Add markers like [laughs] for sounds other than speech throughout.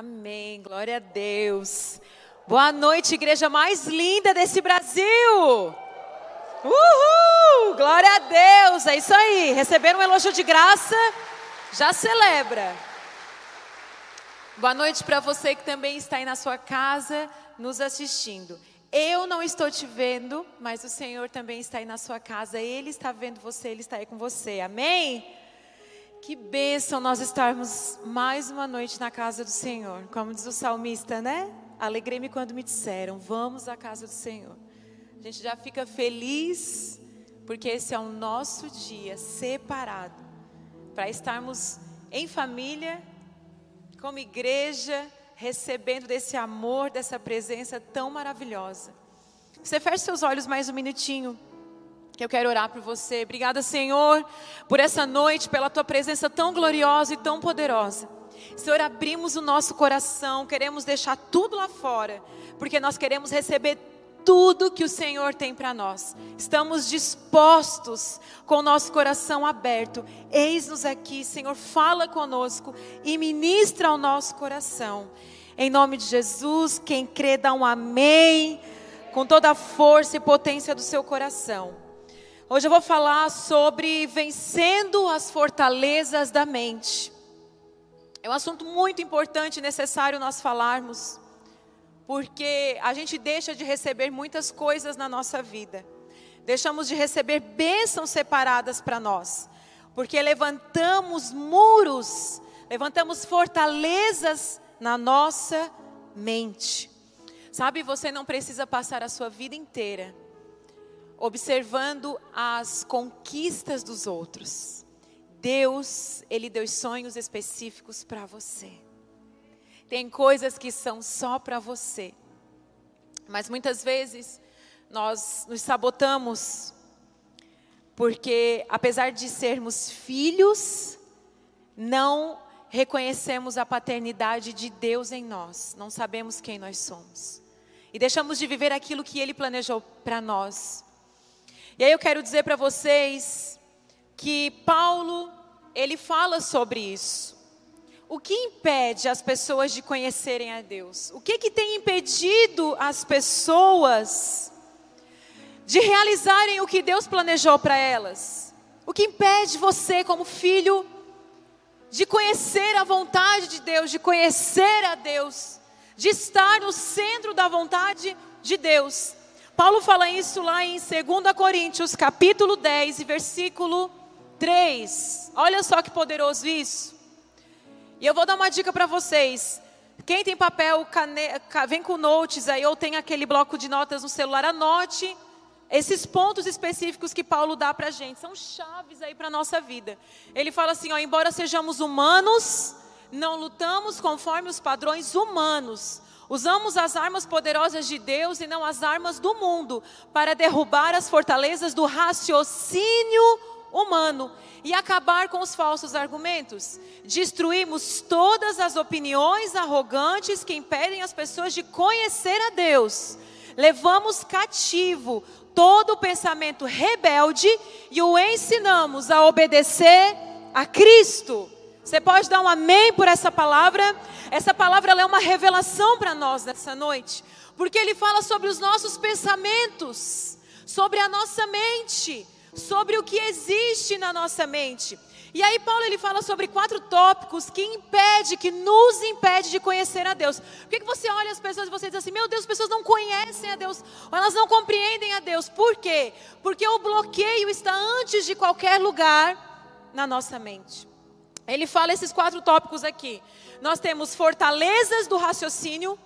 Amém. Glória a Deus. Boa noite, igreja mais linda desse Brasil. Uhul! Glória a Deus. É isso aí. Receber um elogio de graça, já celebra. Boa noite para você que também está aí na sua casa nos assistindo. Eu não estou te vendo, mas o Senhor também está aí na sua casa. Ele está vendo você, ele está aí com você. Amém? Que bênção nós estarmos mais uma noite na casa do Senhor. Como diz o salmista, né? Alegrei-me quando me disseram: Vamos à casa do Senhor. A gente já fica feliz, porque esse é o nosso dia separado para estarmos em família, como igreja, recebendo desse amor, dessa presença tão maravilhosa. Você fecha seus olhos mais um minutinho eu quero orar por você. Obrigada, Senhor, por essa noite, pela tua presença tão gloriosa e tão poderosa. Senhor, abrimos o nosso coração, queremos deixar tudo lá fora, porque nós queremos receber tudo que o Senhor tem para nós. Estamos dispostos com o nosso coração aberto. Eis-nos aqui, Senhor, fala conosco e ministra ao nosso coração. Em nome de Jesus, quem crê, dá um amém, com toda a força e potência do seu coração. Hoje eu vou falar sobre vencendo as fortalezas da mente. É um assunto muito importante e necessário nós falarmos, porque a gente deixa de receber muitas coisas na nossa vida. Deixamos de receber bênçãos separadas para nós, porque levantamos muros, levantamos fortalezas na nossa mente. Sabe, você não precisa passar a sua vida inteira observando as conquistas dos outros. Deus, Ele deu sonhos específicos para você. Tem coisas que são só para você. Mas muitas vezes nós nos sabotamos, porque apesar de sermos filhos, não reconhecemos a paternidade de Deus em nós, não sabemos quem nós somos. E deixamos de viver aquilo que Ele planejou para nós. E aí eu quero dizer para vocês que Paulo, ele fala sobre isso. O que impede as pessoas de conhecerem a Deus? O que, que tem impedido as pessoas de realizarem o que Deus planejou para elas? O que impede você, como filho, de conhecer a vontade de Deus, de conhecer a Deus, de estar no centro da vontade de Deus? Paulo fala isso lá em 2 Coríntios, capítulo 10, versículo 3. Olha só que poderoso isso. E eu vou dar uma dica para vocês. Quem tem papel, cane... vem com notes aí, ou tem aquele bloco de notas no celular, anote esses pontos específicos que Paulo dá para a gente. São chaves aí para a nossa vida. Ele fala assim: ó, embora sejamos humanos, não lutamos conforme os padrões humanos Usamos as armas poderosas de Deus e não as armas do mundo para derrubar as fortalezas do raciocínio humano e acabar com os falsos argumentos. Destruímos todas as opiniões arrogantes que impedem as pessoas de conhecer a Deus. Levamos cativo todo o pensamento rebelde e o ensinamos a obedecer a Cristo. Você pode dar um amém por essa palavra? Essa palavra é uma revelação para nós nessa noite, porque ele fala sobre os nossos pensamentos, sobre a nossa mente, sobre o que existe na nossa mente. E aí Paulo ele fala sobre quatro tópicos que impede, que nos impede de conhecer a Deus. Por que, que você olha as pessoas e você diz assim, meu Deus, as pessoas não conhecem a Deus, ou elas não compreendem a Deus. Por quê? Porque o bloqueio está antes de qualquer lugar na nossa mente. Ele fala esses quatro tópicos aqui. Nós temos fortalezas do raciocínio,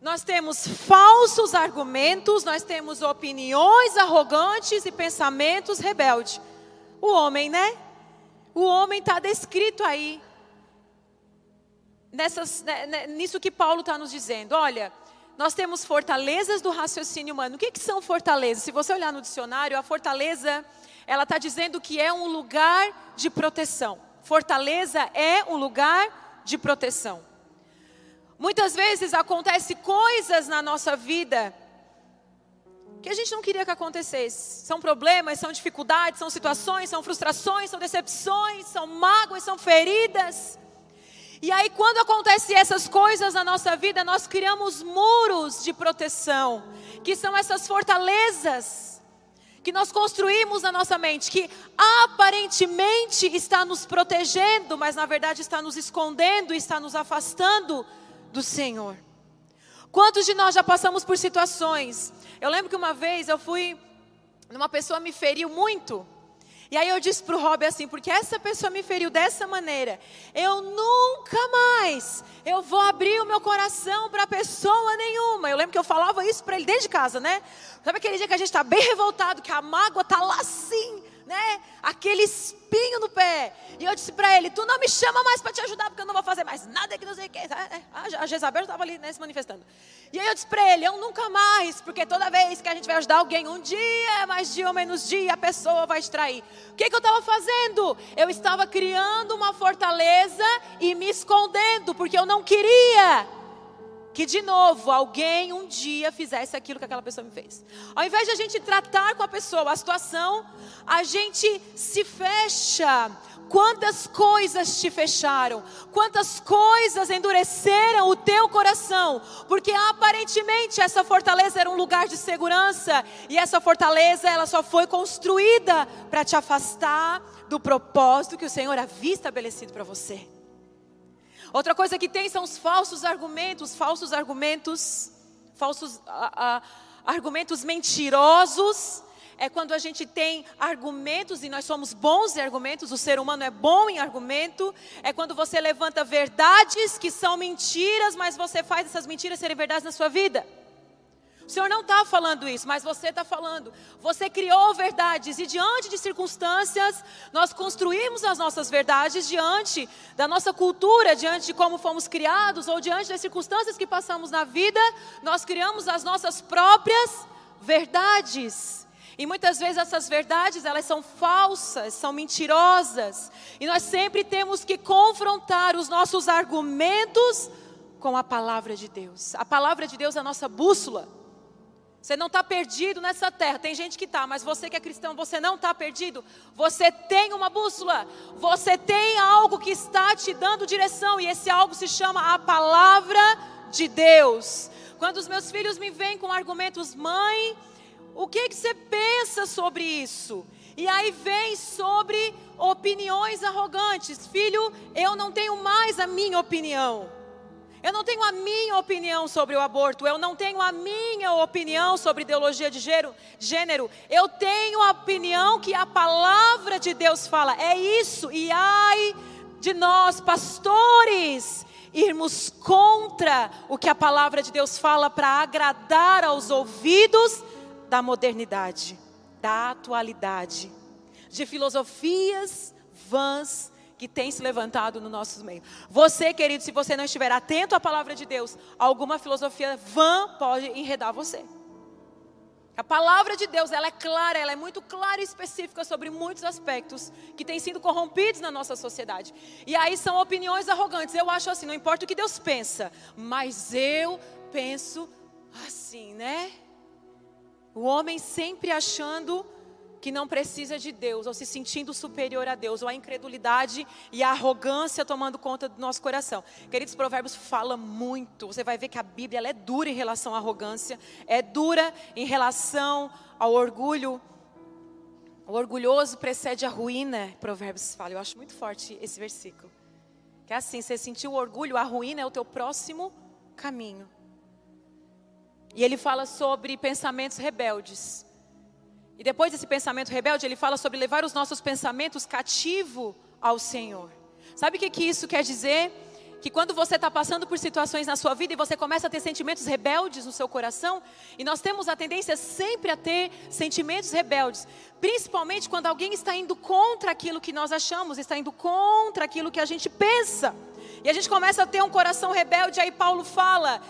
nós temos falsos argumentos, nós temos opiniões arrogantes e pensamentos rebeldes. O homem, né? O homem está descrito aí. Nessas, né, né, nisso que Paulo está nos dizendo. Olha, nós temos fortalezas do raciocínio humano. O que, que são fortalezas? Se você olhar no dicionário, a fortaleza, ela está dizendo que é um lugar de proteção. Fortaleza é um lugar de proteção. Muitas vezes acontece coisas na nossa vida que a gente não queria que acontecesse. São problemas, são dificuldades, são situações, são frustrações, são decepções, são mágoas, são feridas. E aí, quando acontecem essas coisas na nossa vida, nós criamos muros de proteção, que são essas fortalezas que nós construímos na nossa mente, que aparentemente está nos protegendo, mas na verdade está nos escondendo, está nos afastando do Senhor. Quantos de nós já passamos por situações? Eu lembro que uma vez eu fui, uma pessoa me feriu muito. E aí eu disse para o Rob assim, porque essa pessoa me feriu dessa maneira, eu nunca mais, eu vou abrir o meu coração para pessoa nenhuma. Eu lembro que eu falava isso para ele desde casa, né? Sabe aquele dia que a gente está bem revoltado, que a mágoa está lá assim, né? Aquele espinho no pé. E eu disse para ele: Tu não me chama mais para te ajudar, porque eu não vou fazer mais nada que não sei o que. A Jezabel estava ali né, se manifestando. E aí eu disse para ele: Eu nunca mais, porque toda vez que a gente vai ajudar alguém, um dia, mais dia ou menos dia, a pessoa vai extrair. O que, que eu estava fazendo? Eu estava criando uma fortaleza e me escondendo, porque eu não queria que de novo alguém um dia fizesse aquilo que aquela pessoa me fez. Ao invés de a gente tratar com a pessoa a situação, a gente se fecha. Quantas coisas te fecharam? Quantas coisas endureceram o teu coração? Porque aparentemente essa fortaleza era um lugar de segurança e essa fortaleza ela só foi construída para te afastar do propósito que o Senhor havia estabelecido para você. Outra coisa que tem são os falsos argumentos, falsos argumentos, falsos a, a, argumentos mentirosos. É quando a gente tem argumentos e nós somos bons em argumentos, o ser humano é bom em argumento. É quando você levanta verdades que são mentiras, mas você faz essas mentiras serem verdades na sua vida. O Senhor não está falando isso, mas você está falando. Você criou verdades e diante de circunstâncias, nós construímos as nossas verdades diante da nossa cultura, diante de como fomos criados ou diante das circunstâncias que passamos na vida, nós criamos as nossas próprias verdades. E muitas vezes essas verdades, elas são falsas, são mentirosas. E nós sempre temos que confrontar os nossos argumentos com a palavra de Deus. A palavra de Deus é a nossa bússola. Você não está perdido nessa terra. Tem gente que está, mas você que é cristão, você não está perdido. Você tem uma bússola. Você tem algo que está te dando direção. E esse algo se chama a palavra de Deus. Quando os meus filhos me vêm com argumentos, mãe, o que, que você pensa sobre isso? E aí vem sobre opiniões arrogantes. Filho, eu não tenho mais a minha opinião. Eu não tenho a minha opinião sobre o aborto, eu não tenho a minha opinião sobre ideologia de gênero, eu tenho a opinião que a palavra de Deus fala. É isso, e ai de nós, pastores, irmos contra o que a palavra de Deus fala para agradar aos ouvidos da modernidade, da atualidade, de filosofias vãs que tem se levantado no nosso meio. Você, querido, se você não estiver atento à palavra de Deus, alguma filosofia vã pode enredar você. A palavra de Deus, ela é clara, ela é muito clara e específica sobre muitos aspectos que têm sido corrompidos na nossa sociedade. E aí são opiniões arrogantes. Eu acho assim, não importa o que Deus pensa, mas eu penso assim, né? O homem sempre achando que não precisa de Deus, ou se sentindo superior a Deus, ou a incredulidade e a arrogância tomando conta do nosso coração. Queridos, Provérbios fala muito. Você vai ver que a Bíblia é dura em relação à arrogância, é dura em relação ao orgulho. O orgulhoso precede a ruína, Provérbios fala. Eu acho muito forte esse versículo. Que é assim, você sentiu o orgulho, a ruína é o teu próximo caminho. E ele fala sobre pensamentos rebeldes. E depois desse pensamento rebelde, ele fala sobre levar os nossos pensamentos cativo ao Senhor. Sabe o que, que isso quer dizer? Que quando você está passando por situações na sua vida e você começa a ter sentimentos rebeldes no seu coração, e nós temos a tendência sempre a ter sentimentos rebeldes, principalmente quando alguém está indo contra aquilo que nós achamos, está indo contra aquilo que a gente pensa. E a gente começa a ter um coração rebelde, aí Paulo fala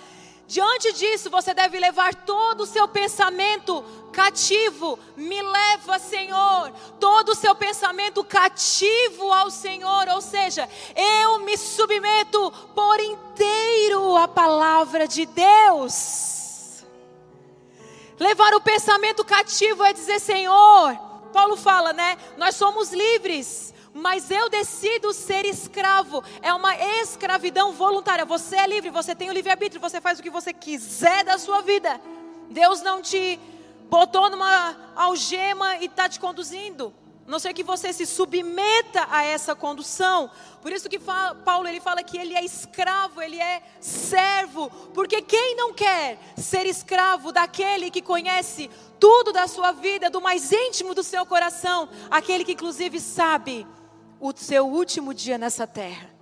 Diante disso, você deve levar todo o seu pensamento cativo. Me leva, Senhor, todo o seu pensamento cativo ao Senhor. Ou seja, eu me submeto por inteiro à palavra de Deus. Levar o pensamento cativo é dizer, Senhor, Paulo fala, né? Nós somos livres, mas eu decido ser escravo. É uma escravidão voluntária. Você é livre, você tem o livre-arbítrio, você faz o que você quiser da sua vida. Deus não te botou numa algema e está te conduzindo. A não ser que você se submeta a essa condução. Por isso que fala, Paulo ele fala que ele é escravo, ele é servo. Porque quem não quer ser escravo daquele que conhece tudo da sua vida, do mais íntimo do seu coração, aquele que inclusive sabe o seu último dia nessa terra.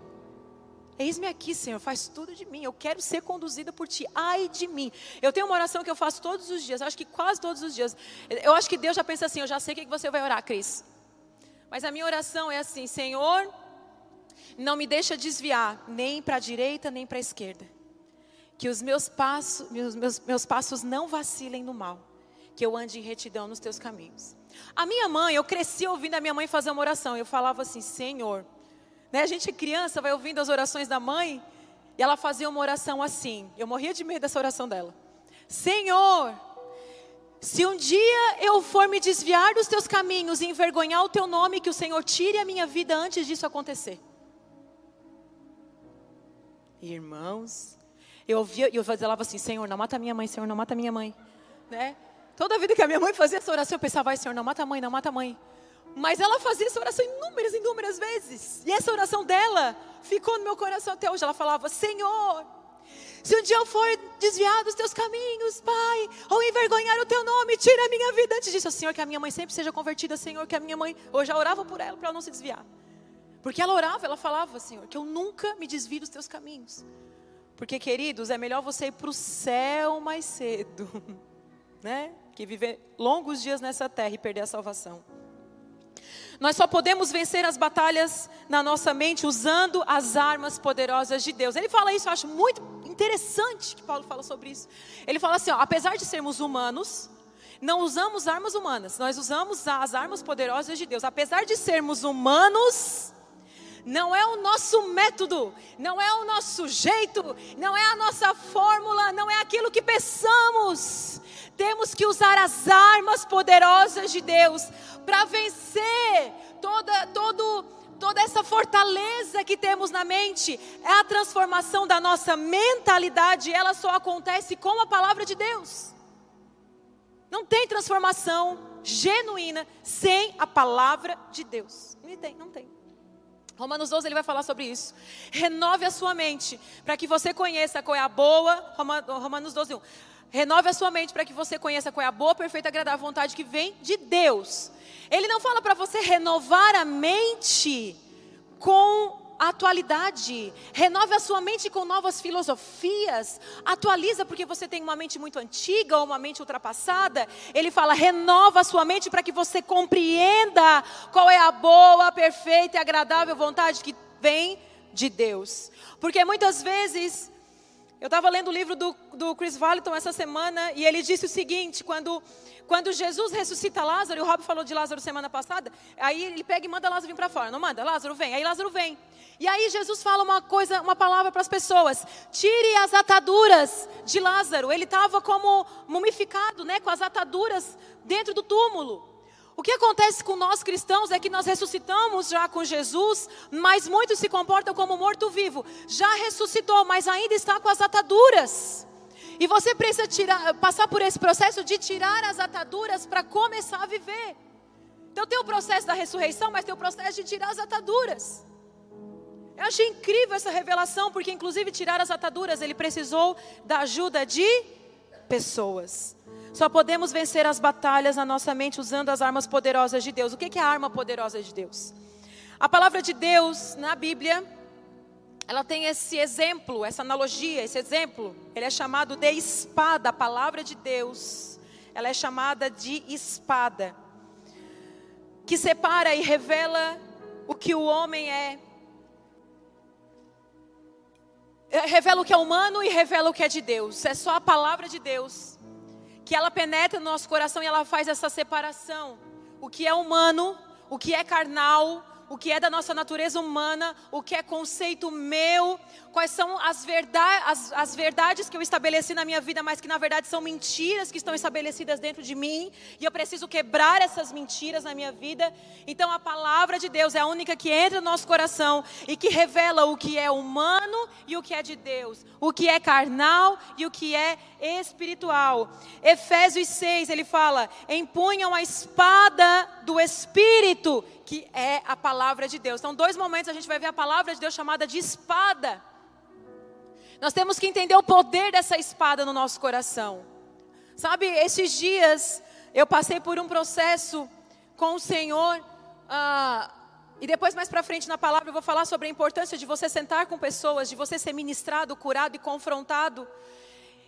Eis-me aqui, Senhor, faz tudo de mim. Eu quero ser conduzida por Ti. Ai de mim. Eu tenho uma oração que eu faço todos os dias, acho que quase todos os dias. Eu acho que Deus já pensa assim: eu já sei o que você vai orar, Cris. Mas a minha oração é assim: Senhor, não me deixa desviar nem para a direita nem para a esquerda. Que os meus passos, meus, meus, meus passos não vacilem no mal. Que eu ande em retidão nos teus caminhos. A minha mãe, eu cresci ouvindo a minha mãe fazer uma oração. Eu falava assim: Senhor, né? A gente criança vai ouvindo as orações da mãe e ela fazia uma oração assim. Eu morria de medo dessa oração dela. Senhor, se um dia eu for me desviar dos teus caminhos e envergonhar o teu nome, que o Senhor tire a minha vida antes disso acontecer. Irmãos, eu ouvia e eu falava assim: Senhor, não mata minha mãe, Senhor, não mata minha mãe. Né? Toda vida que a minha mãe fazia essa oração, eu pensava: Senhor, não mata a mãe, não mata a mãe. Mas ela fazia essa oração inúmeras, inúmeras vezes. E essa oração dela ficou no meu coração até hoje. Ela falava: Senhor, se um dia eu for desviar dos teus caminhos, Pai, ou envergonhar o teu nome, tira a minha vida. Antes disso, Senhor, que a minha mãe sempre seja convertida, Senhor, que a minha mãe, eu já orava por ela, para ela não se desviar. Porque ela orava, ela falava, Senhor, que eu nunca me desvio dos teus caminhos. Porque, queridos, é melhor você ir para o céu mais cedo, [laughs] né? Que viver longos dias nessa terra e perder a salvação. Nós só podemos vencer as batalhas na nossa mente usando as armas poderosas de Deus. Ele fala isso, eu acho muito interessante que Paulo fala sobre isso. Ele fala assim: ó, apesar de sermos humanos, não usamos armas humanas, nós usamos as armas poderosas de Deus. Apesar de sermos humanos, não é o nosso método, não é o nosso jeito, não é a nossa fórmula, não é aquilo que pensamos. Temos que usar as armas poderosas de Deus para vencer toda, todo, toda essa fortaleza que temos na mente. É a transformação da nossa mentalidade, ela só acontece com a palavra de Deus. Não tem transformação genuína sem a palavra de Deus. Não tem, não tem. Romanos 12 ele vai falar sobre isso. Renove a sua mente para que você conheça qual é a boa. Romanos 12, 1. Renove a sua mente para que você conheça qual é a boa, perfeita agradável vontade que vem de Deus. Ele não fala para você renovar a mente com a atualidade. Renove a sua mente com novas filosofias. Atualiza porque você tem uma mente muito antiga ou uma mente ultrapassada. Ele fala: renova a sua mente para que você compreenda qual é a boa, perfeita e agradável vontade que vem de Deus. Porque muitas vezes eu estava lendo o livro do, do Chris Vallotton essa semana e ele disse o seguinte: quando, quando Jesus ressuscita Lázaro, e o Rob falou de Lázaro semana passada, aí ele pega e manda Lázaro vir para fora. Não manda, Lázaro vem. Aí Lázaro vem. E aí Jesus fala uma coisa, uma palavra para as pessoas: tire as ataduras de Lázaro. Ele estava como mumificado, né, com as ataduras dentro do túmulo. O que acontece com nós cristãos é que nós ressuscitamos já com Jesus, mas muitos se comportam como morto-vivo. Já ressuscitou, mas ainda está com as ataduras. E você precisa tirar, passar por esse processo de tirar as ataduras para começar a viver. Então tem o processo da ressurreição, mas tem o processo de tirar as ataduras. Eu achei incrível essa revelação, porque inclusive tirar as ataduras, ele precisou da ajuda de pessoas. Só podemos vencer as batalhas na nossa mente usando as armas poderosas de Deus. O que é a arma poderosa de Deus? A palavra de Deus na Bíblia, ela tem esse exemplo, essa analogia, esse exemplo. Ele é chamado de espada. A palavra de Deus, ela é chamada de espada, que separa e revela o que o homem é. é revela o que é humano e revela o que é de Deus. É só a palavra de Deus que ela penetra no nosso coração e ela faz essa separação. O que é humano, o que é carnal, o que é da nossa natureza humana, o que é conceito meu, quais são as, verdade, as, as, verdades que eu estabeleci na minha vida, mas que na verdade são mentiras que estão estabelecidas dentro de mim, e eu preciso quebrar essas mentiras na minha vida. Então a palavra de Deus é a única que entra no nosso coração e que revela o que é humano e o que é de Deus, o que é carnal e o que é espiritual. Efésios 6, ele fala: empunham a espada do Espírito que é a palavra de Deus. Então, dois momentos a gente vai ver a palavra de Deus chamada de espada. Nós temos que entender o poder dessa espada no nosso coração. Sabe, esses dias eu passei por um processo com o Senhor. Ah, e depois, mais para frente na palavra, eu vou falar sobre a importância de você sentar com pessoas, de você ser ministrado, curado e confrontado.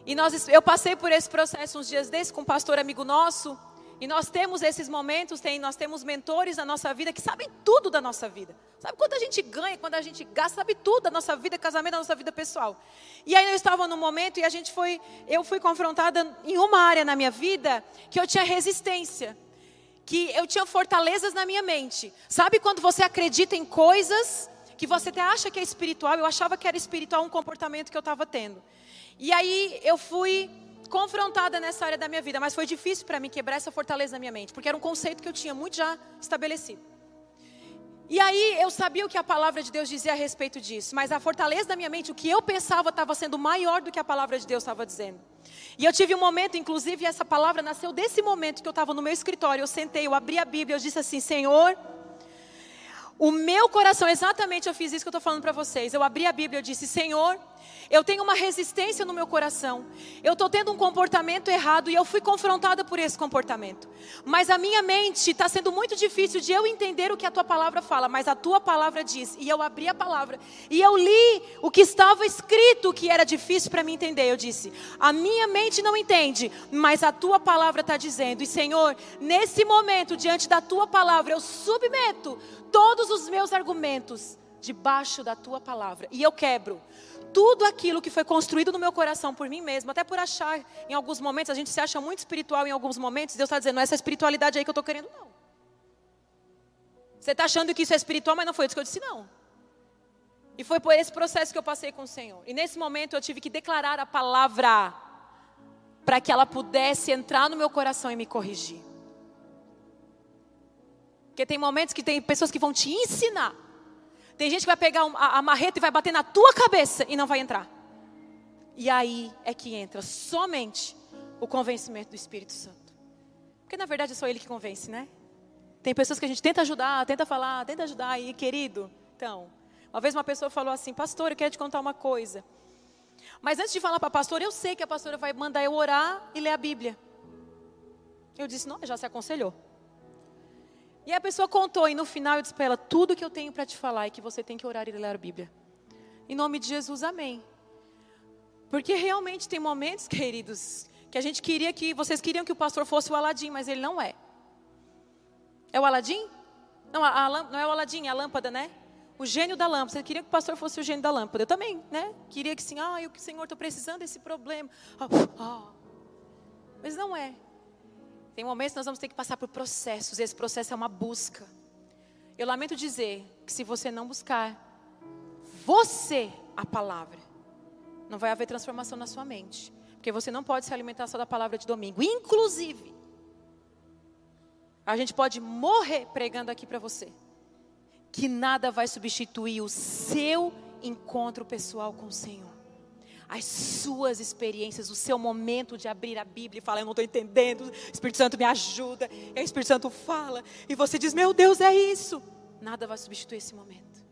E nós, eu passei por esse processo uns dias desses com um pastor amigo nosso. E nós temos esses momentos, tem, nós temos mentores na nossa vida que sabem tudo da nossa vida. Sabe quanto a gente ganha, quando a gente gasta, sabe tudo da nossa vida, casamento, da nossa vida pessoal. E aí eu estava num momento e a gente foi, eu fui confrontada em uma área na minha vida que eu tinha resistência, que eu tinha fortalezas na minha mente. Sabe quando você acredita em coisas que você até acha que é espiritual? Eu achava que era espiritual um comportamento que eu estava tendo. E aí eu fui confrontada nessa área da minha vida, mas foi difícil para mim quebrar essa fortaleza na minha mente, porque era um conceito que eu tinha muito já estabelecido. E aí eu sabia o que a palavra de Deus dizia a respeito disso, mas a fortaleza da minha mente, o que eu pensava estava sendo maior do que a palavra de Deus estava dizendo. E eu tive um momento, inclusive essa palavra nasceu desse momento que eu estava no meu escritório, eu sentei, eu abri a Bíblia, eu disse assim, Senhor, o meu coração, exatamente eu fiz isso que eu estou falando para vocês. Eu abri a Bíblia e disse: Senhor, eu tenho uma resistência no meu coração. Eu estou tendo um comportamento errado e eu fui confrontada por esse comportamento. Mas a minha mente está sendo muito difícil de eu entender o que a tua palavra fala, mas a tua palavra diz. E eu abri a palavra e eu li o que estava escrito que era difícil para mim entender. Eu disse: A minha mente não entende, mas a tua palavra está dizendo. E Senhor, nesse momento, diante da tua palavra, eu submeto todos os meus argumentos debaixo da tua palavra e eu quebro tudo aquilo que foi construído no meu coração por mim mesmo, até por achar em alguns momentos, a gente se acha muito espiritual em alguns momentos, Deus está dizendo, não é essa espiritualidade aí que eu estou querendo, não. Você está achando que isso é espiritual, mas não foi isso que eu disse, não. E foi por esse processo que eu passei com o Senhor. E nesse momento eu tive que declarar a palavra para que ela pudesse entrar no meu coração e me corrigir. Porque tem momentos que tem pessoas que vão te ensinar tem gente que vai pegar a, a marreta e vai bater na tua cabeça e não vai entrar. E aí é que entra somente o convencimento do Espírito Santo. Porque na verdade é só ele que convence, né? Tem pessoas que a gente tenta ajudar, tenta falar, tenta ajudar, e querido, então, uma vez uma pessoa falou assim: Pastor, eu quero te contar uma coisa. Mas antes de falar para a pastora, eu sei que a pastora vai mandar eu orar e ler a Bíblia. Eu disse: Não, já se aconselhou. E a pessoa contou, e no final eu disse para ela: tudo que eu tenho para te falar é que você tem que orar e ler a Bíblia. Em nome de Jesus, amém. Porque realmente tem momentos, [laughs] queridos, que a gente queria que, vocês queriam que o pastor fosse o Aladim, mas ele não é. É o Aladim? Não, a, a, não é o Aladim, é a lâmpada, né? O gênio da lâmpada. Você queria que o pastor fosse o gênio da lâmpada. Eu também, né? Queria que sim, ah, eu, Senhor, estou precisando desse problema. Ah, ah. Mas não é. Tem momentos que nós vamos ter que passar por processos, e esse processo é uma busca. Eu lamento dizer que se você não buscar você a palavra, não vai haver transformação na sua mente. Porque você não pode se alimentar só da palavra de domingo. Inclusive, a gente pode morrer pregando aqui para você. Que nada vai substituir o seu encontro pessoal com o Senhor as suas experiências, o seu momento de abrir a Bíblia e falar: Eu não estou entendendo, o Espírito Santo me ajuda, e o Espírito Santo fala, e você diz: Meu Deus, é isso. Nada vai substituir esse momento.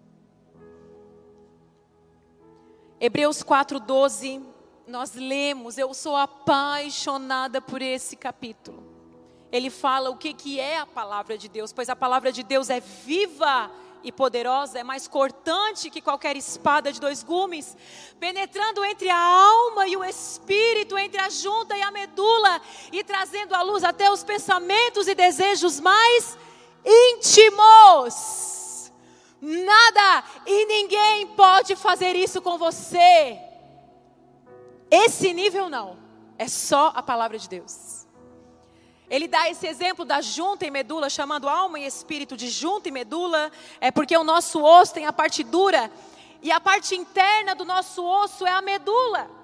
Hebreus 4,12, nós lemos, eu sou apaixonada por esse capítulo. Ele fala o que, que é a palavra de Deus, pois a palavra de Deus é viva e poderosa, é mais cortante que qualquer espada de dois gumes, penetrando entre a alma e o espírito, entre a junta e a medula, e trazendo à luz até os pensamentos e desejos mais íntimos. Nada e ninguém pode fazer isso com você. Esse nível não, é só a palavra de Deus. Ele dá esse exemplo da junta e medula, chamando alma e espírito de junta e medula, é porque o nosso osso tem a parte dura e a parte interna do nosso osso é a medula.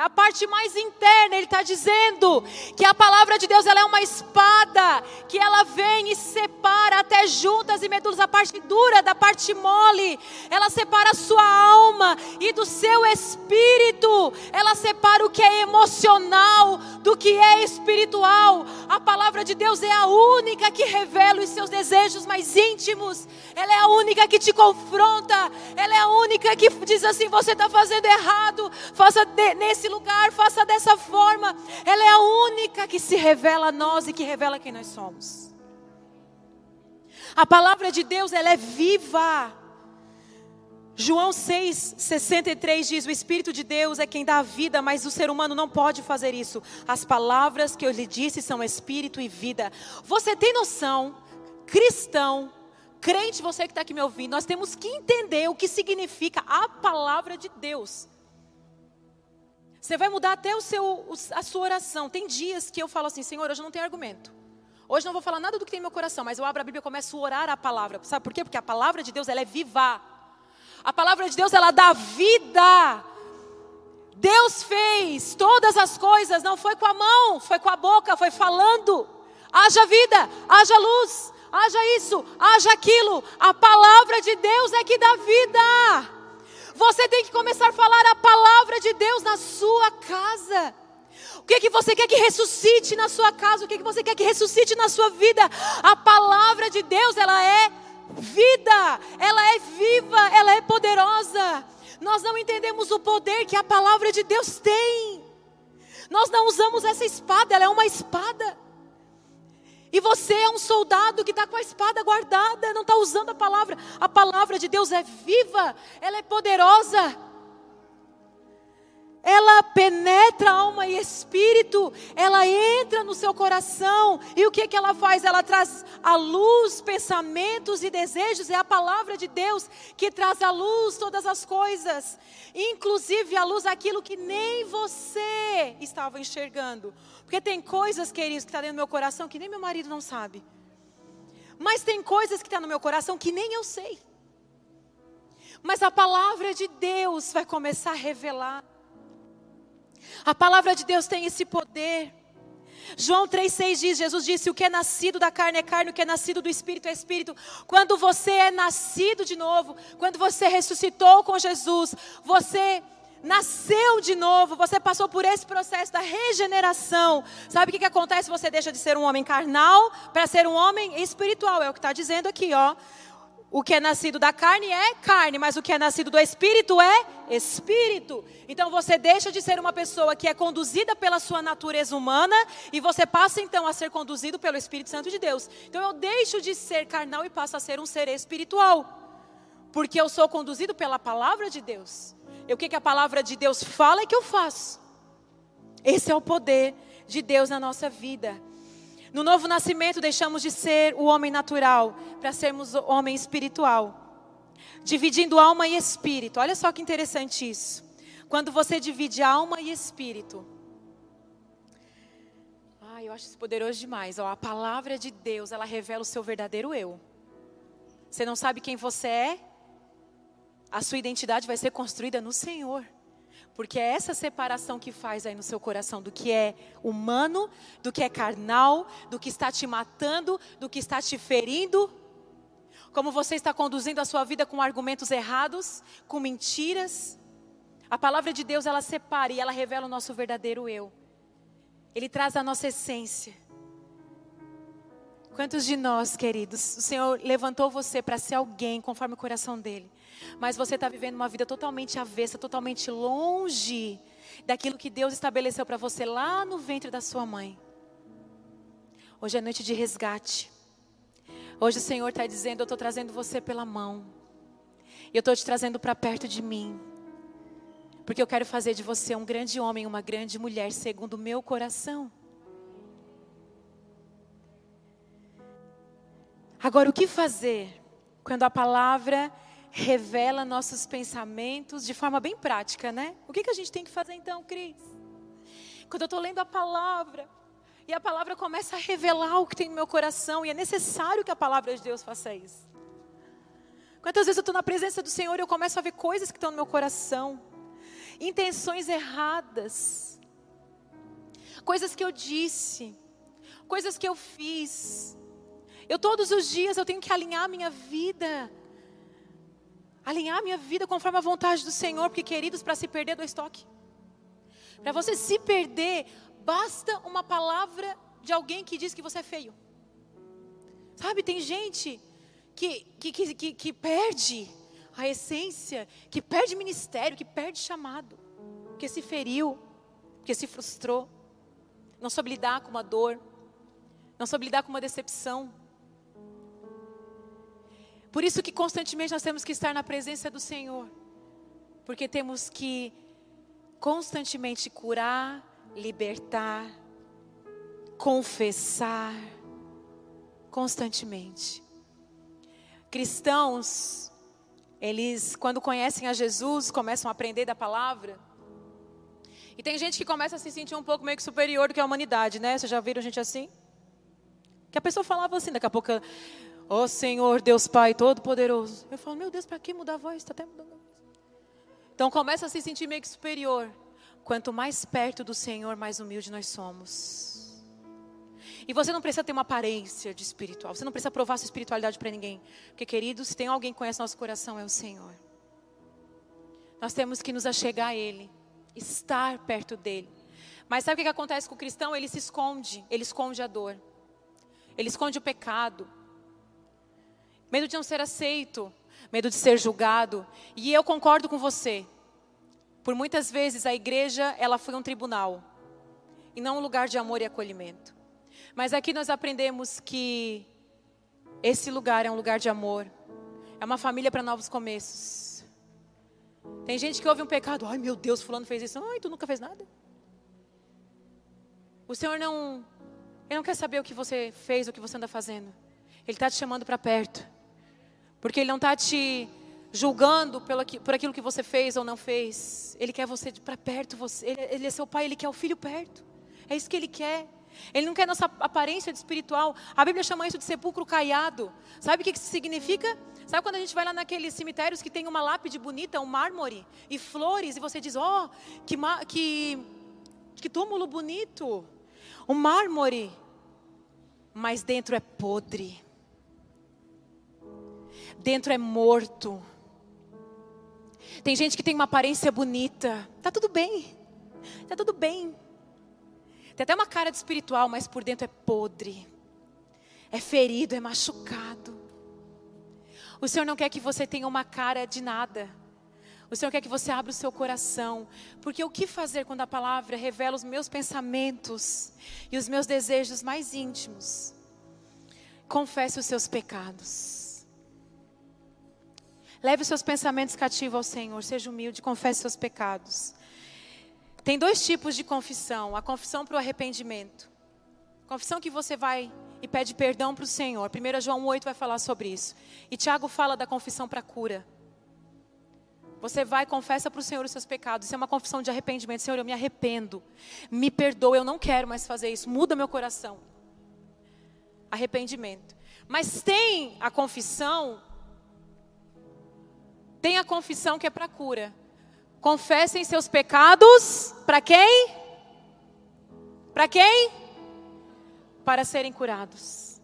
A parte mais interna, ele está dizendo que a palavra de Deus ela é uma espada, que ela vem e separa até juntas e medulas, a parte dura da parte mole, ela separa a sua alma e do seu espírito, ela separa o que é emocional do que é espiritual. A palavra de Deus é a única que revela os seus desejos mais íntimos, ela é a única que te confronta, ela é a única que diz assim: você está fazendo errado, faça nesse lugar, faça dessa forma. Ela é a única que se revela a nós e que revela quem nós somos. A palavra de Deus, ela é viva. João 6,63 diz: O Espírito de Deus é quem dá a vida, mas o ser humano não pode fazer isso. As palavras que eu lhe disse são espírito e vida. Você tem noção, cristão, crente, você que está aqui me ouvindo, nós temos que entender o que significa a palavra de Deus. Você vai mudar até o seu, a sua oração. Tem dias que eu falo assim, Senhor, hoje eu não tenho argumento. Hoje não vou falar nada do que tem no meu coração, mas eu abro a Bíblia e começo a orar a palavra. Sabe por quê? Porque a palavra de Deus ela é viva. A palavra de Deus ela dá vida. Deus fez todas as coisas, não foi com a mão, foi com a boca, foi falando. Haja vida, haja luz, haja isso, haja aquilo. A palavra de Deus é que dá vida. Você tem que começar a falar a palavra de Deus na sua casa. O que, é que você quer que ressuscite na sua casa? O que, é que você quer que ressuscite na sua vida? A palavra de Deus, ela é vida, ela é viva, ela é poderosa. Nós não entendemos o poder que a palavra de Deus tem. Nós não usamos essa espada, ela é uma espada. E você é um soldado que está com a espada guardada, não está usando a palavra. A palavra de Deus é viva, ela é poderosa. Ela penetra alma e espírito, ela entra no seu coração, e o que, que ela faz? Ela traz à luz pensamentos e desejos, é a palavra de Deus que traz à luz todas as coisas, inclusive à luz aquilo que nem você estava enxergando. Porque tem coisas, queridos, que está dentro do meu coração que nem meu marido não sabe. Mas tem coisas que estão tá no meu coração que nem eu sei. Mas a palavra de Deus vai começar a revelar. A palavra de Deus tem esse poder. João 3,6 diz: Jesus disse: O que é nascido da carne é carne, o que é nascido do espírito é espírito. Quando você é nascido de novo, quando você ressuscitou com Jesus, você nasceu de novo, você passou por esse processo da regeneração. Sabe o que, que acontece? Você deixa de ser um homem carnal para ser um homem espiritual. É o que está dizendo aqui, ó. O que é nascido da carne é carne, mas o que é nascido do espírito é espírito. Então você deixa de ser uma pessoa que é conduzida pela sua natureza humana e você passa então a ser conduzido pelo Espírito Santo de Deus. Então eu deixo de ser carnal e passo a ser um ser espiritual, porque eu sou conduzido pela palavra de Deus. E o que, que a palavra de Deus fala é que eu faço. Esse é o poder de Deus na nossa vida. No novo nascimento, deixamos de ser o homem natural para sermos o homem espiritual, dividindo alma e espírito. Olha só que interessante isso. Quando você divide alma e espírito. Ah, eu acho isso poderoso demais. Ó, a palavra de Deus, ela revela o seu verdadeiro eu. Você não sabe quem você é? A sua identidade vai ser construída no Senhor. Porque é essa separação que faz aí no seu coração do que é humano, do que é carnal, do que está te matando, do que está te ferindo. Como você está conduzindo a sua vida com argumentos errados, com mentiras. A palavra de Deus, ela separa e ela revela o nosso verdadeiro eu. Ele traz a nossa essência. Quantos de nós, queridos, o Senhor levantou você para ser alguém conforme o coração dele, mas você está vivendo uma vida totalmente avessa, totalmente longe daquilo que Deus estabeleceu para você lá no ventre da sua mãe. Hoje é noite de resgate. Hoje o Senhor está dizendo: Eu estou trazendo você pela mão, eu estou te trazendo para perto de mim, porque eu quero fazer de você um grande homem, uma grande mulher, segundo o meu coração. Agora, o que fazer quando a palavra revela nossos pensamentos de forma bem prática, né? O que, que a gente tem que fazer então, Cris? Quando eu estou lendo a palavra E a palavra começa a revelar o que tem no meu coração. E é necessário que a palavra de Deus faça isso. Quantas vezes eu estou na presença do Senhor e eu começo a ver coisas que estão no meu coração, intenções erradas, coisas que eu disse, coisas que eu fiz. Eu todos os dias eu tenho que alinhar minha vida, alinhar minha vida conforme a vontade do Senhor, porque queridos, para se perder do estoque, para você se perder, basta uma palavra de alguém que diz que você é feio. Sabe, tem gente que, que, que, que, que perde a essência, que perde ministério, que perde chamado, que se feriu, que se frustrou, não soube lidar com uma dor, não soube lidar com uma decepção. Por isso que constantemente nós temos que estar na presença do Senhor, porque temos que constantemente curar, libertar, confessar, constantemente. Cristãos, eles, quando conhecem a Jesus, começam a aprender da palavra. E tem gente que começa a se sentir um pouco meio que superior do que a humanidade, né? Vocês já viram gente assim? Que a pessoa falava assim, daqui a pouco, ó oh, Senhor, Deus Pai Todo-Poderoso. Eu falo, meu Deus, para que mudar a voz? Está até mudando a voz. Então começa a se sentir meio que superior. Quanto mais perto do Senhor, mais humilde nós somos. E você não precisa ter uma aparência de espiritual. Você não precisa provar sua espiritualidade para ninguém. Porque, queridos, se tem alguém que conhece nosso coração, é o Senhor. Nós temos que nos achegar a Ele, estar perto dEle. Mas sabe o que acontece com o cristão? Ele se esconde, ele esconde a dor, ele esconde o pecado, medo de não ser aceito, medo de ser julgado. E eu concordo com você. Por muitas vezes a igreja ela foi um tribunal e não um lugar de amor e acolhimento. Mas aqui nós aprendemos que esse lugar é um lugar de amor. É uma família para novos começos. Tem gente que ouve um pecado, ai meu Deus, fulano fez isso. Ai, tu nunca fez nada. O Senhor não, Ele não quer saber o que você fez, o que você anda fazendo. Ele está te chamando para perto. Porque Ele não está te julgando por aquilo que você fez ou não fez. Ele quer você para perto. Você, ele, ele é seu pai, Ele quer o filho perto. É isso que Ele quer. Ele não quer nossa aparência de espiritual. A Bíblia chama isso de sepulcro caiado. Sabe o que isso significa? Sabe quando a gente vai lá naqueles cemitérios que tem uma lápide bonita, um mármore e flores, e você diz: Oh, que, que, que túmulo bonito! Um mármore, mas dentro é podre, dentro é morto. Tem gente que tem uma aparência bonita, tá tudo bem, tá tudo bem. Tem até uma cara de espiritual, mas por dentro é podre. É ferido, é machucado. O Senhor não quer que você tenha uma cara de nada. O Senhor quer que você abra o seu coração. Porque o que fazer quando a palavra revela os meus pensamentos e os meus desejos mais íntimos? Confesse os seus pecados. Leve os seus pensamentos cativos ao Senhor. Seja humilde, confesse seus pecados. Tem dois tipos de confissão: a confissão para o arrependimento. Confissão que você vai e pede perdão para o Senhor. 1 João 8 vai falar sobre isso. E Tiago fala da confissão para cura. Você vai confessa para o Senhor os seus pecados. Isso é uma confissão de arrependimento. Senhor, eu me arrependo. Me perdoa, eu não quero mais fazer isso. Muda meu coração. Arrependimento. Mas tem a confissão. Tem a confissão que é para cura. Confessem seus pecados para quem? Para quem? Para serem curados.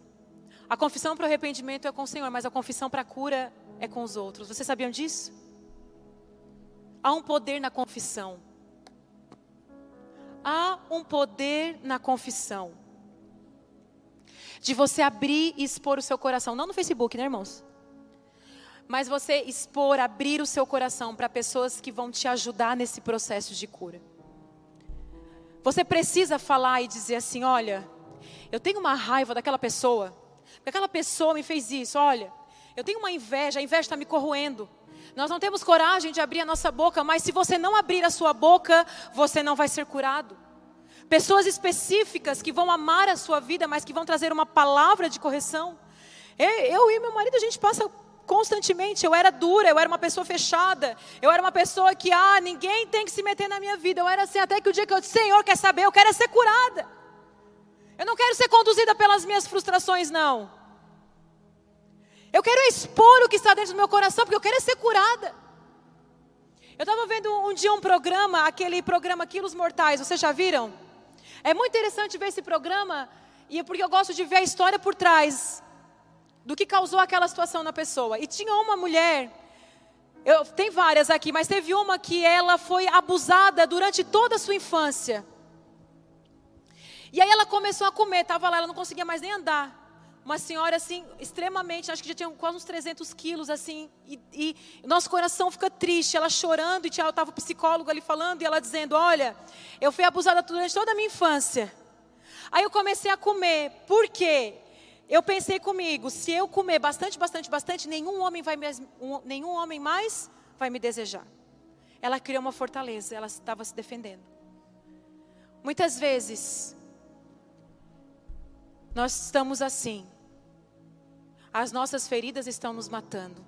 A confissão para o arrependimento é com o Senhor, mas a confissão para a cura é com os outros. Vocês sabiam disso? Há um poder na confissão. Há um poder na confissão. De você abrir e expor o seu coração. Não no Facebook, né, irmãos? Mas você expor, abrir o seu coração para pessoas que vão te ajudar nesse processo de cura. Você precisa falar e dizer assim: olha, eu tenho uma raiva daquela pessoa, porque aquela pessoa me fez isso, olha, eu tenho uma inveja, a inveja está me corroendo. Nós não temos coragem de abrir a nossa boca, mas se você não abrir a sua boca, você não vai ser curado. Pessoas específicas que vão amar a sua vida, mas que vão trazer uma palavra de correção. Eu e meu marido, a gente passa constantemente. Eu era dura, eu era uma pessoa fechada. Eu era uma pessoa que, ah, ninguém tem que se meter na minha vida. Eu era assim até que o dia que eu disse, Senhor, quer saber? Eu quero é ser curada. Eu não quero ser conduzida pelas minhas frustrações, não. Eu quero expor o que está dentro do meu coração, porque eu quero ser curada. Eu estava vendo um dia um programa, aquele programa Quilos Mortais, vocês já viram? É muito interessante ver esse programa, e é porque eu gosto de ver a história por trás do que causou aquela situação na pessoa. E tinha uma mulher, eu, tem várias aqui, mas teve uma que ela foi abusada durante toda a sua infância. E aí ela começou a comer, estava lá, ela não conseguia mais nem andar. Uma senhora assim, extremamente, acho que já tinha quase uns 300 quilos, assim, e, e nosso coração fica triste, ela chorando, e estava o psicólogo ali falando, e ela dizendo: Olha, eu fui abusada durante toda a minha infância. Aí eu comecei a comer, por quê? Eu pensei comigo, se eu comer bastante, bastante, bastante, nenhum homem, vai me, um, nenhum homem mais vai me desejar. Ela criou uma fortaleza, ela estava se defendendo. Muitas vezes, nós estamos assim. As nossas feridas estão nos matando.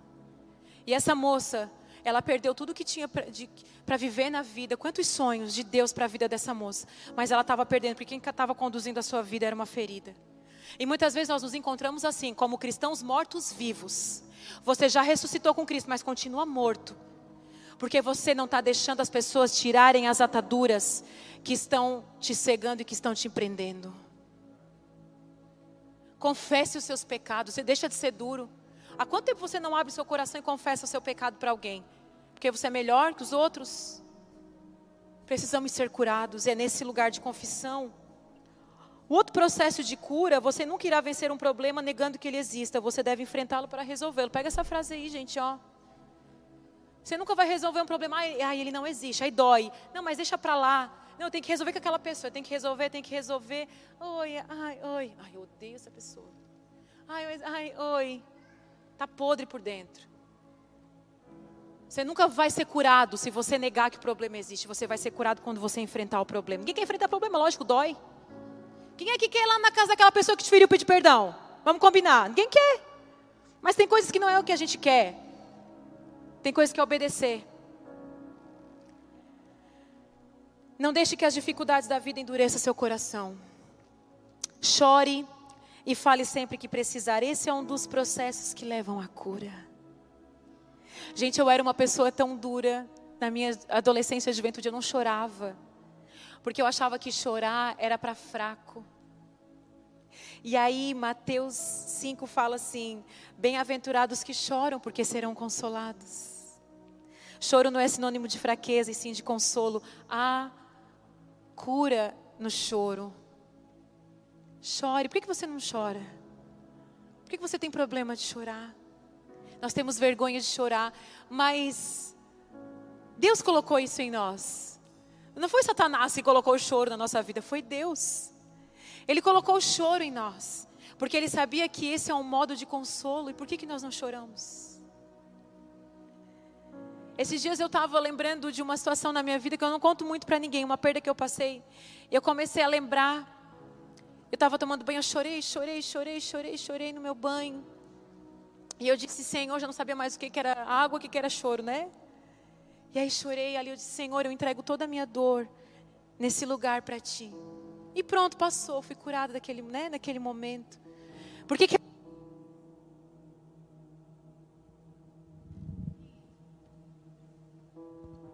E essa moça, ela perdeu tudo que tinha para viver na vida. Quantos sonhos de Deus para a vida dessa moça. Mas ela estava perdendo, porque quem estava conduzindo a sua vida era uma ferida. E muitas vezes nós nos encontramos assim, como cristãos mortos-vivos. Você já ressuscitou com Cristo, mas continua morto. Porque você não está deixando as pessoas tirarem as ataduras que estão te cegando e que estão te prendendo. Confesse os seus pecados. Você deixa de ser duro. Há quanto tempo você não abre seu coração e confessa o seu pecado para alguém? Porque você é melhor que os outros? Precisamos ser curados. É nesse lugar de confissão. O outro processo de cura, você nunca irá vencer um problema negando que ele exista. Você deve enfrentá-lo para resolvê-lo. Pega essa frase aí, gente, ó. Você nunca vai resolver um problema, ai, ele não existe, aí dói. Não, mas deixa para lá. Não, tem que resolver com aquela pessoa, tem que resolver, tem que resolver. Oi, ai, oi. Ai, eu odeio essa pessoa. Ai, ai, oi. Tá podre por dentro. Você nunca vai ser curado se você negar que o problema existe. Você vai ser curado quando você enfrentar o problema. Ninguém quer enfrentar o problema, lógico, dói. Quem é que quer ir lá na casa daquela pessoa que te feriu pedir perdão? Vamos combinar. Ninguém quer. Mas tem coisas que não é o que a gente quer. Tem coisas que é obedecer. Não deixe que as dificuldades da vida endureçam seu coração. Chore e fale sempre que precisar. Esse é um dos processos que levam à cura. Gente, eu era uma pessoa tão dura. Na minha adolescência e juventude eu não chorava. Porque eu achava que chorar era para fraco. E aí Mateus 5 fala assim: Bem-aventurados que choram, porque serão consolados. Choro não é sinônimo de fraqueza, e sim de consolo. Há cura no choro. Chore. Por que você não chora? Por que você tem problema de chorar? Nós temos vergonha de chorar, mas Deus colocou isso em nós. Não foi Satanás que colocou o choro na nossa vida, foi Deus. Ele colocou o choro em nós, porque ele sabia que esse é um modo de consolo. E por que, que nós não choramos? Esses dias eu estava lembrando de uma situação na minha vida que eu não conto muito para ninguém, uma perda que eu passei. E eu comecei a lembrar. Eu estava tomando banho, eu chorei, chorei, chorei, chorei, chorei no meu banho. E eu disse, Senhor, já não sabia mais o que, que era água, o que, que era choro, né? E aí chorei ali, eu disse, Senhor, eu entrego toda a minha dor nesse lugar para Ti. E pronto, passou, fui curada daquele, né, naquele momento. Por que, que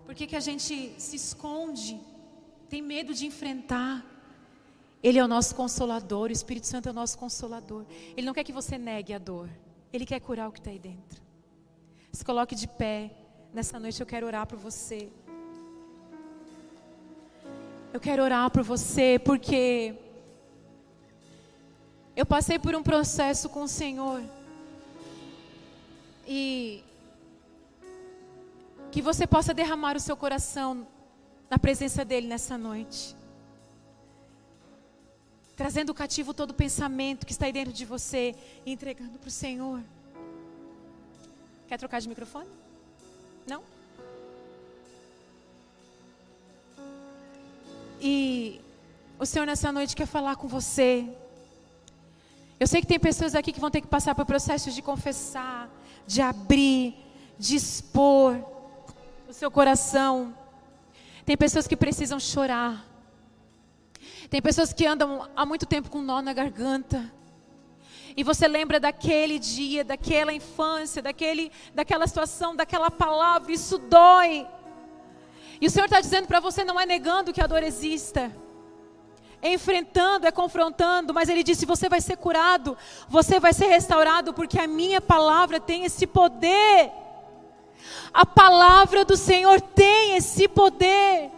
Por que, que a gente se esconde? Tem medo de enfrentar? Ele é o nosso consolador, o Espírito Santo é o nosso consolador. Ele não quer que você negue a dor, ele quer curar o que está aí dentro. Se coloque de pé. Nessa noite eu quero orar por você. Eu quero orar por você porque eu passei por um processo com o Senhor. E que você possa derramar o seu coração na presença dEle nessa noite. Trazendo cativo todo pensamento que está aí dentro de você e entregando para o Senhor. Quer trocar de microfone? Não? E o Senhor nessa noite quer falar com você. Eu sei que tem pessoas aqui que vão ter que passar por processos de confessar, de abrir, de expor seu coração. Tem pessoas que precisam chorar. Tem pessoas que andam há muito tempo com nó na garganta. E você lembra daquele dia, daquela infância, daquele, daquela situação, daquela palavra, isso dói. E o Senhor está dizendo para você: não é negando que a dor exista, é enfrentando, é confrontando, mas Ele disse: você vai ser curado, você vai ser restaurado, porque a minha palavra tem esse poder. A palavra do Senhor tem esse poder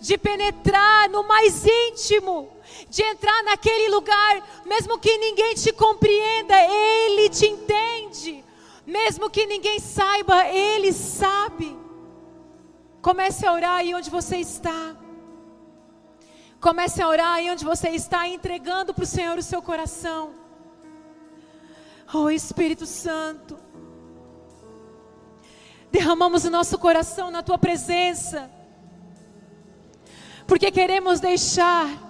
de penetrar no mais íntimo, de entrar naquele lugar, mesmo que ninguém te compreenda, Ele te entende, mesmo que ninguém saiba, Ele sabe. Comece a orar aí onde você está. Comece a orar aí onde você está, entregando para o Senhor o seu coração. Oh Espírito Santo, derramamos o nosso coração na tua presença, porque queremos deixar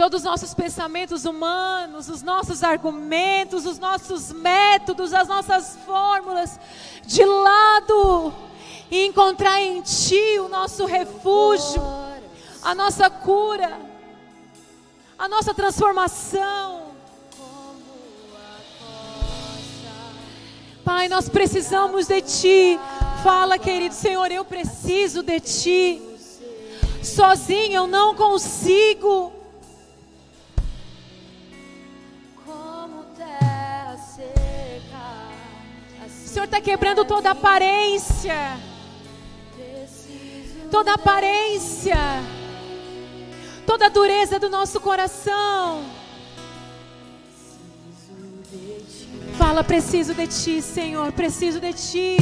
todos os nossos pensamentos humanos, os nossos argumentos, os nossos métodos, as nossas fórmulas de lado e encontrar em Ti o nosso refúgio, a nossa cura, a nossa transformação. Pai, nós precisamos de Ti. Fala, querido Senhor, eu preciso de Ti. Sozinho eu não consigo. Senhor está quebrando toda aparência toda aparência, toda dureza do nosso coração. Fala, preciso de ti, Senhor, preciso de ti.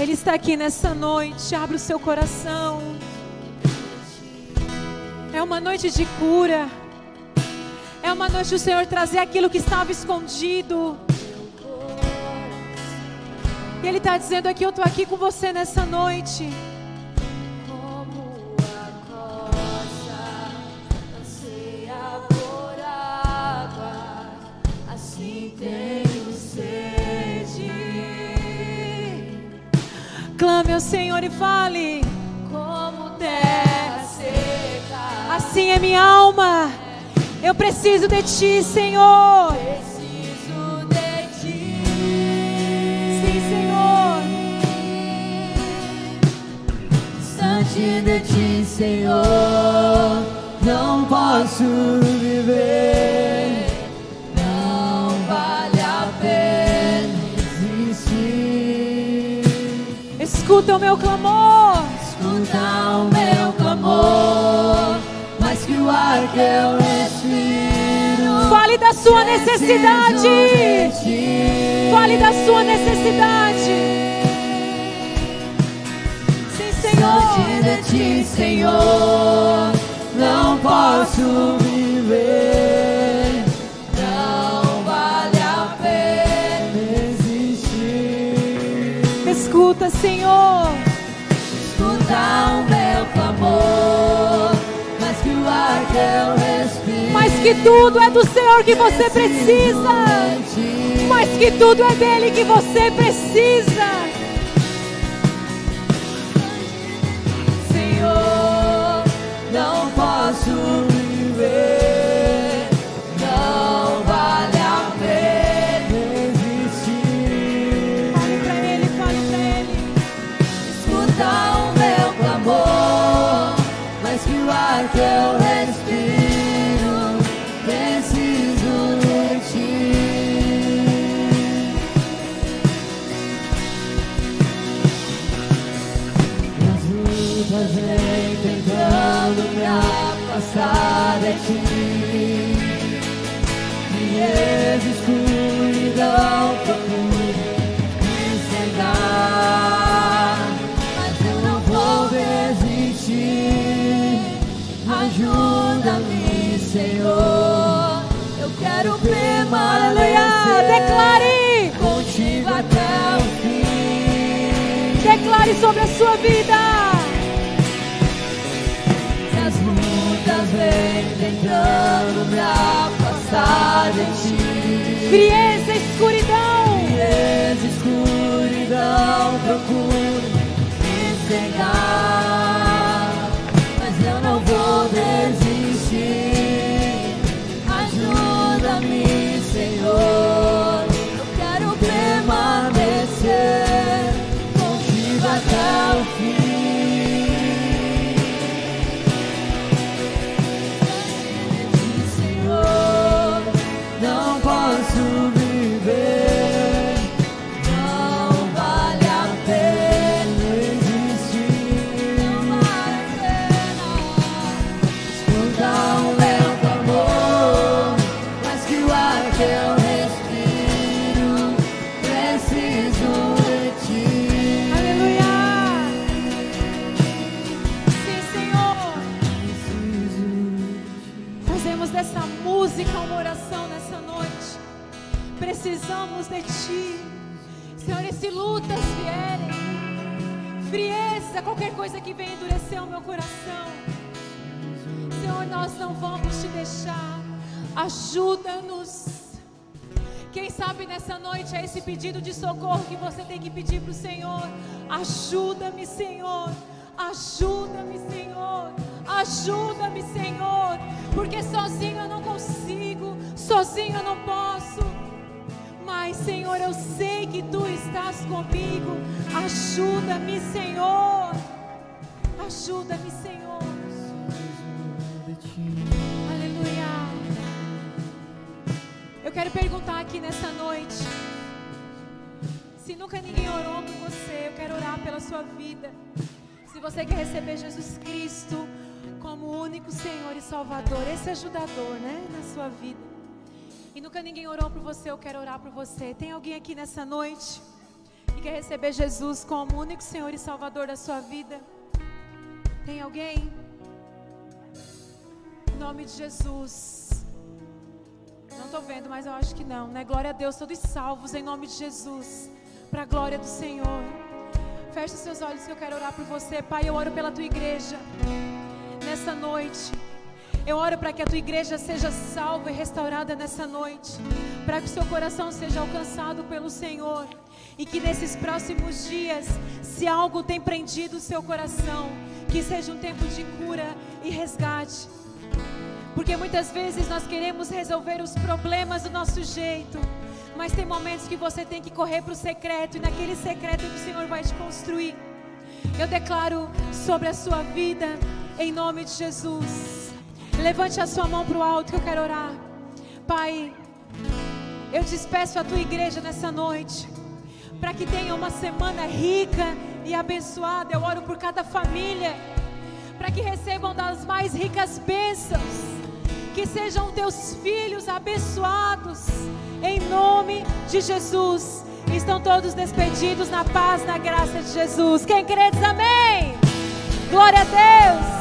Ele está aqui nessa noite, abre o seu coração. É uma noite de cura. É uma noite do Senhor trazer aquilo que estava escondido. E Ele está dizendo aqui: Eu estou aqui com você nessa noite. Assim Clame ao Senhor e fale. Assim é minha alma. Eu preciso de ti, Senhor. Preciso de ti. Sim, Senhor. Distante de ti, Senhor, não posso viver. Não vale a pena existir. Escuta o meu clamor. Escuta o meu clamor. Fale da sua necessidade. Fale da sua necessidade. Sim, Senhor. de ti, Senhor, não posso viver. Não vale a pena existir. Escuta, Senhor. Escuta o meu mas que tudo é do Senhor que você precisa. Mas que tudo é dele que você precisa. Senhor, não posso Declare contigo até o fim. Declare sobre a sua vida. vem tentando me afastar de ti. Frieza, escuridão qualquer coisa que venha endurecer o meu coração. Senhor, nós não vamos te deixar. Ajuda-nos. Quem sabe nessa noite é esse pedido de socorro que você tem que pedir para o Senhor. Ajuda-me, Senhor. Ajuda-me, Senhor. Ajuda-me, Senhor. Porque sozinho eu não consigo. Sozinho eu não posso. Mas, Senhor, eu sei que tu estás comigo. Ajuda-me, Senhor. Ajuda-me, Senhor. Aleluia. Eu quero perguntar aqui nessa noite. Se nunca ninguém orou por você, eu quero orar pela sua vida. Se você quer receber Jesus Cristo como o único Senhor e Salvador, esse ajudador, né, na sua vida. E nunca ninguém orou por você, eu quero orar por você. Tem alguém aqui nessa noite que quer receber Jesus como o único Senhor e Salvador da sua vida? Tem alguém? Em nome de Jesus. Não estou vendo, mas eu acho que não, né? Glória a Deus, todos salvos em nome de Jesus. Para a glória do Senhor. Feche seus olhos que eu quero orar por você. Pai, eu oro pela tua igreja. Nessa noite. Eu oro para que a tua igreja seja salva e restaurada nessa noite. Para que o seu coração seja alcançado pelo Senhor. E que nesses próximos dias, se algo tem prendido o seu coração, que seja um tempo de cura e resgate. Porque muitas vezes nós queremos resolver os problemas do nosso jeito. Mas tem momentos que você tem que correr para o secreto. E naquele secreto que o Senhor vai te construir. Eu declaro sobre a sua vida, em nome de Jesus. Levante a sua mão para o alto que eu quero orar. Pai, eu despeço a tua igreja nessa noite. Para que tenha uma semana rica e abençoada. Eu oro por cada família. Para que recebam das mais ricas bênçãos que sejam teus filhos abençoados, em nome de Jesus. Estão todos despedidos na paz, na graça de Jesus. Quem crê diz amém. Glória a Deus.